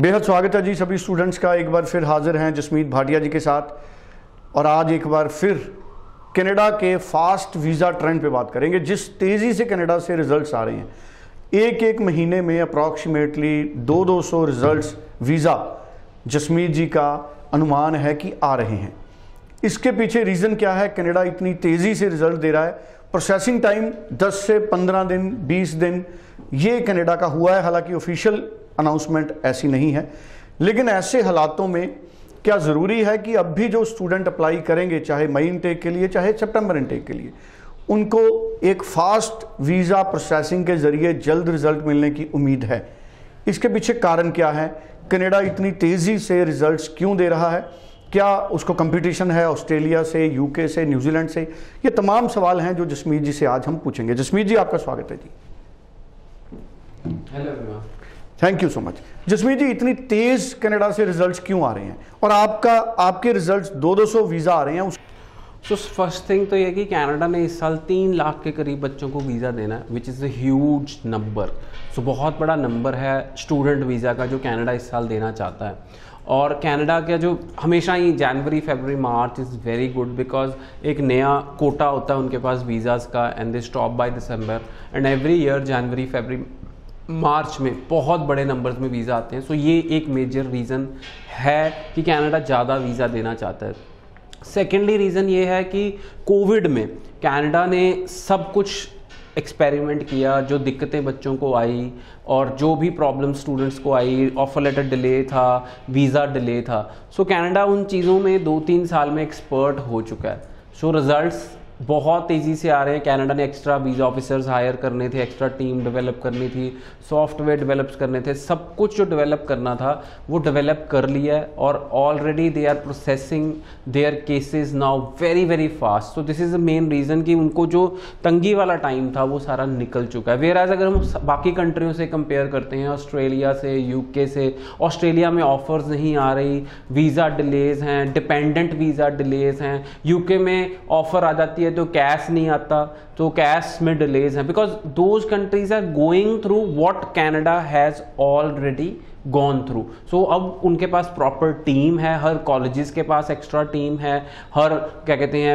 बेहद स्वागत है जी सभी स्टूडेंट्स का। एक बार फिर हाजिर हैं जसमीत भाटिया जी के साथ। और आज एक बार फिर कनाडा के फास्ट वीज़ा ट्रेंड पे बात करेंगे, जिस तेज़ी से कनाडा से रिजल्ट्स आ रहे हैं। एक एक महीने में अप्रॉक्सीमेटली दो दो सौ रिज़ल्ट वीज़ा जसमीत जी का अनुमान है कि आ रहे हैं। इसके पीछे रीज़न क्या है? कनाडा इतनी तेज़ी से रिज़ल्ट दे रहा है। प्रोसेसिंग टाइम 10 से 15 दिन 20 दिन, ये कनाडा का हुआ है। हालाँकि ऑफिशियल अनाउंसमेंट ऐसी नहीं है। लेकिन ऐसे हालातों में क्या ज़रूरी है कि अब भी जो स्टूडेंट अप्लाई करेंगे, चाहे मई इनटेक के लिए, चाहे सितंबर इनटेक के लिए, उनको एक फास्ट वीज़ा प्रोसेसिंग के ज़रिए जल्द रिज़ल्ट मिलने की उम्मीद है। इसके पीछे कारण क्या है? कनाडा इतनी तेज़ी से रिजल्ट्स क्यों दे रहा है? क्या उसको कंपटीशन है ऑस्ट्रेलिया से यूके से न्यूजीलैंड से? ये तमाम सवाल हैं जो जसमीत जी से आज हम पूछेंगे। जसमीत जी, आपका स्वागत है जी। Hello thank you so much Jasmeet ji, इतनी तेज कनाडा से रिजल्ट्स क्यों आ रहे हैं? और आपका, आपके रिजल्ट्स दो दो सौ वीज़ा आ रहे हैं सो फ़र्स्ट थिंग तो ये कि कनाडा ने इस साल तीन लाख के करीब बच्चों को वीज़ा देना है which is huge number so बहुत बड़ा नंबर है स्टूडेंट वीज़ा का जो कनाडा इस साल देना चाहता है। और कनाडा का जो हमेशा ही January, February, March is very good because एक नया कोटा होता है उनके पास वीज़ाज़ का and they stop by December and every year January, February March में बहुत बड़े नंबर्स में वीज़ा आते हैं। सो ये एक मेजर रीज़न है कि कनाडा ज़्यादा वीज़ा देना चाहता है। सेकेंडली रीज़न ये है कि कोविड में कनाडा ने सब कुछ एक्सपेरिमेंट किया जो दिक्कतें बच्चों को आई और जो भी प्रॉब्लम स्टूडेंट्स को आई ऑफ़र लेटर डिले था वीज़ा डिले था। सो so, कनाडा उन चीज़ों में दो तीन साल में एक्सपर्ट हो चुका है। सो so, रिज़ल्ट्स बहुत तेज़ी से आ रहे हैं। कनाडा ने एक्स्ट्रा वीज़ा ऑफिसर्स हायर करने थे एक्स्ट्रा टीम डेवलप करनी थी सॉफ्टवेयर डेवलप करने थे, सब कुछ जो डेवलप करना था, वो डेवलप कर लिया है और already they are processing their cases now very very fast so this is the main reason कि उनको जो तंगी वाला टाइम था, वो सारा निकल चुका है। वेर एज अगर हम बाकी कंट्रियों से कंपेयर करते हैं ऑस्ट्रेलिया से यूके से ऑस्ट्रेलिया में ऑफर्स नहीं आ रही वीज़ा डिलेज हैं डिपेंडेंट वीज़ा डिलेज हैं यूके में ऑफ़र आ जाती है है तो कैश नहीं आता तो कैश में डिलेज है because those countries are going through what Canada has already gone through so अब उनके पास प्रॉपर टीम है, हर कॉलेजेस के पास एक्स्ट्रा टीम है, हर, क्या कहते हैं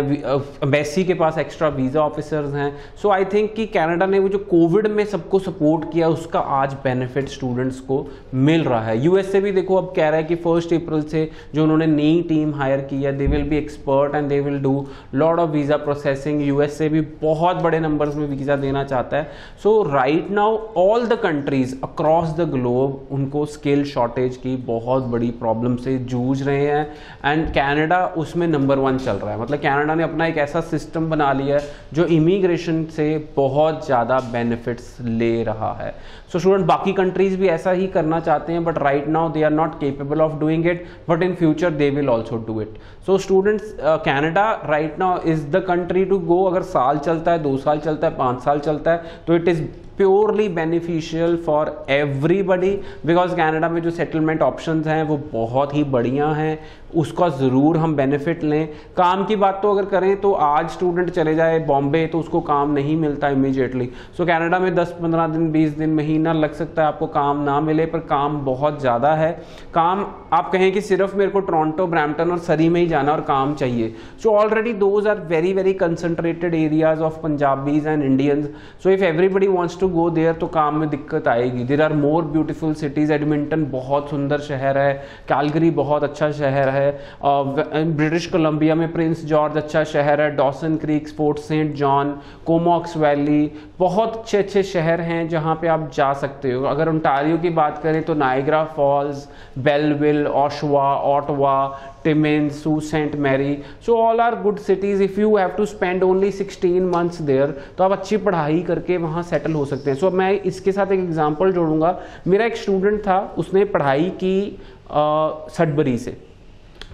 एम्बेसी के पास एक्स्ट्रा वीज़ा ऑफिसर्स हैं। सो आई थिंक कि कनाडा ने वो जो कोविड में सबको सपोर्ट किया, उसका आज बेनिफिट स्टूडेंट्स को मिल रहा है। यूएस से भी देखो, अब कह रहा है कि फ़र्स्ट अप्रैल से जो उन्होंने नई टीम हायर की है they will be expert and they will do lord of visa processing US से भी बहुत बड़े नंबर्स में वीज़ा देना चाहता है। So right now all the countries across the globe उनको स्किल शॉर्टेज की बहुत बड़ी प्रॉब्लम से जूझ रहे हैं। एंड कनाडा उसमें नंबर वन चल रहा है। मतलब कनाडा ने अपना एक ऐसा सिस्टम बना लिया है जो इमिग्रेशन से बहुत ज़्यादा बेनिफिट्स ले रहा है। सो so, स्टूडेंट बाकी कंट्रीज़ भी ऐसा ही करना चाहते हैं but right now they are not capable of doing it but in future they will also do it so students Canada right now is the country to go अगर साल चलता है दो साल चलता है पाँच साल चलता है तो it is purely beneficial for everybody because Canada में जो सेटलमेंट ऑप्शन हैं, वो बहुत ही बढ़िया हैं। उसका ज़रूर हम बेनिफिट लें। काम की बात तो अगर करें तो आज स्टूडेंट चले जाए बॉम्बे तो उसको काम नहीं मिलता इमीजिएटली सो कनाडा में 10-15 दिन 20 दिन, महीना लग सकता है, आपको काम ना मिले, पर काम बहुत ज़्यादा है। काम, आप कहें कि सिर्फ़ मेरे को टोरंटो ब्रैम्पटन और सरी में ही जाना और काम चाहिए। So already those are very very concentrated areas of Punjabis and Indians so if everybody wants to go there तो काम में दिक्कत आएगी। There are more beautiful cities Edmonton बहुत सुंदर शहर है। कैलगरी बहुत अच्छा शहर है। ब्रिटिश कोलंबिया में प्रिंस जॉर्ज अच्छा शहर है। Dawson Creek Fort Saint John Comox Valley बहुत अच्छे अच्छे शहर हैं जहाँ पे आप जा सकते हो। अगर उंटारियो की बात करें तो Niagara Falls Belleville Oshawa Ottawa Timmins Sue Saint Marie so all are good cities if you have to spend only 16 months there तो आप अच्छी पढ़ाई करके वहाँ सेटल हो सकते हैं। सो so, मैं इसके साथ एक एग्जांपल जोड़ूँगा। मेरा एक स्टूडेंट था उसने पढ़ाई की सडबरी से।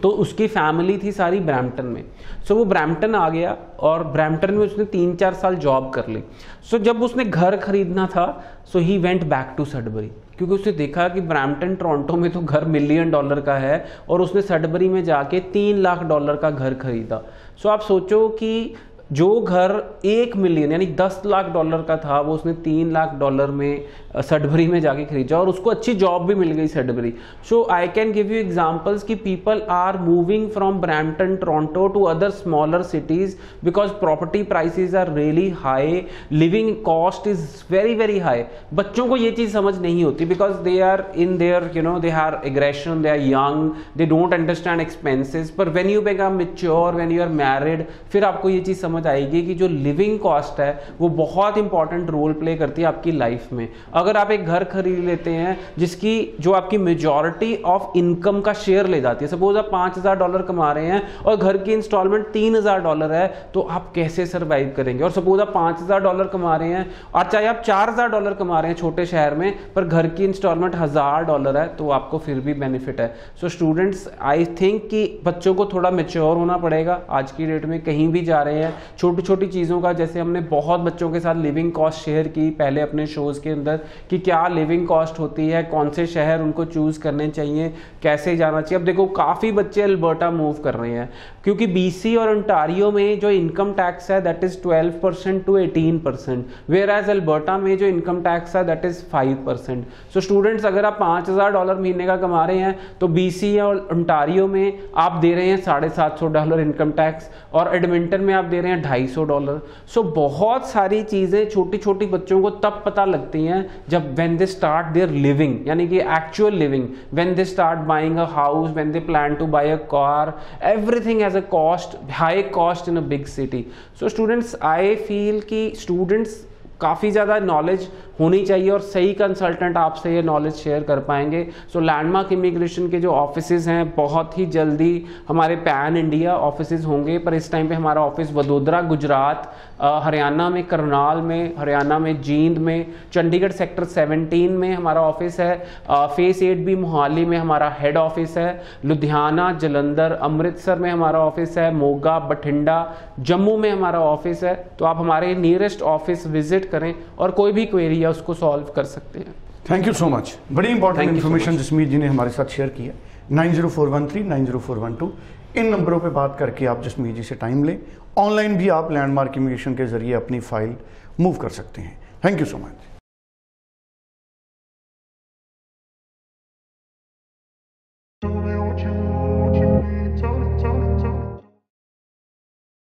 तो उसकी फैमिली थी सारी ब्रैम्पटन में। सो so, वो ब्रैम्पटन आ गया और ब्रैम्पटन में उसने तीन चार साल जॉब कर ली। सो so, जब उसने घर खरीदना था so he went back to Sudbury क्योंकि उसने देखा कि ब्रैम्पटन टोरंटो में तो घर मिलियन डॉलर का है और उसने सडबरी में जाके तीन लाख डॉलर का घर खरीदा। सो so, आप सोचो कि जो घर एक मिलियन, यानी दस लाख डॉलर का था, वो उसने तीन लाख डॉलर में सडबरी में जाके खरीदा और उसको अच्छी जॉब भी मिल गई Sudbury so I can give you examples कि people are moving from Brampton Toronto to other smaller cities because property prices are really high living cost is very very high बच्चों को ये चीज़ समझ नहीं होती because they are in there you know they are aggression they are young they don't understand expenses पर when you become mature when you are married फिर आपको ये चीज़ समझ आएगी कि जो लिविंग कॉस्ट है, वो बहुत इंपॉर्टेंट रोल प्ले करती है आपकी लाइफ में। अगर आप एक घर खरीद लेते हैं, जिसकी, जो आपकी मेजोरिटी ऑफ़ इनकम का शेयर ले जाती है सपोज़ आप पाँच हज़ार डॉलर कमा रहे हैं और घर की इंस्टॉलमेंट तीन हज़ार डॉलर है तो आप कैसे सर्वाइव करेंगे? और सपोज़ आप पाँच हज़ार डॉलर कमा रहे हैं, और चाहे आप चार हज़ार डॉलर कमा रहे हैं छोटे शहर में, पर घर की इंस्टॉलमेंट हज़ार डॉलर है तो आपको फिर भी बेनिफिट है। सो स्टूडेंट्स आई थिंक कि बच्चों को थोड़ा मेच्योर होना पड़ेगा। आज की डेट में कहीं भी जा रहे हैं छोटी छोटी चीज़ों का, जैसे हमने बहुत बच्चों के साथ लिविंग कॉस्ट शेयर की पहले अपने शोज़ के अंदर, कि क्या लिविंग कॉस्ट होती है, कौन से शहर उनको चूज़ करने चाहिए, कैसे जाना चाहिए। अब देखो, काफ़ी बच्चे अल्बर्टा मूव कर रहे हैं, क्योंकि बीसी और अंटारियो में जो इनकम टैक्स है that is twelve percent to eighteen percent whereas Alberta में जो इनकम टैक्स है that is five percent so students अगर आप पाँच हज़ार डॉलर महीने का कमा रहे हैं तो बीसी और अंटारियो में आप दे रहे हैं साढ़े सात सौ डॉलर इनकम टैक्स और एडमिंटन में आप दे रहे हैं ढाई सौ डॉलर। सो बहुत सारी चीज़ें छोटी छोटी बच्चों को तब पता लगती हैं जब when they start their living यानी कि actual living when they start buying a house when they plan to buy a car everything as a cost high cost in a big city so students I feel कि students काफ़ी ज़्यादा knowledge होनी चाहिए और सही consultant आपसे ये knowledge share कर पाएँगे। सो लैंडमार्क इमिग्रेशन के जो ऑफ़िस हैं, बहुत ही जल्दी हमारे पैन इंडिया ऑफ़िस होंगे। पर इस टाइम पे हमारा ऑफ़िस वडोदरा, गुजरात हरियाणा में, करनाल में, हरियाणा में, जींद में, चंडीगढ़ सेक्टर 17 में हमारा ऑफ़िस है। फेस एट बी मोहाली में हमारा हेड ऑफ़िस है। लुधियाना, जलंधर, अमृतसर में हमारा ऑफ़िस है। मोगा, बठिंडा, जम्मू में हमारा ऑफ़िस है। तो आप हमारे नियरेस्ट ऑफ़िस विज़िट करें और कोई भी क्वेरी है उसको सॉल्व कर सकते हैं। थैंक यू सो मच बड़ी इंपॉर्टेंट इन्फॉर्मेशन जसमीत जी ने हमारे साथ शेयर की है। Nine zero four one three nine zero four one two इन नंबरों पे बात करके आप जसमीत जी से टाइम लें। ऑनलाइन भी आप लैंडमार्क इमिग्रेशन के ज़रिए अपनी फ़ाइल मूव कर सकते हैं। Thank you so much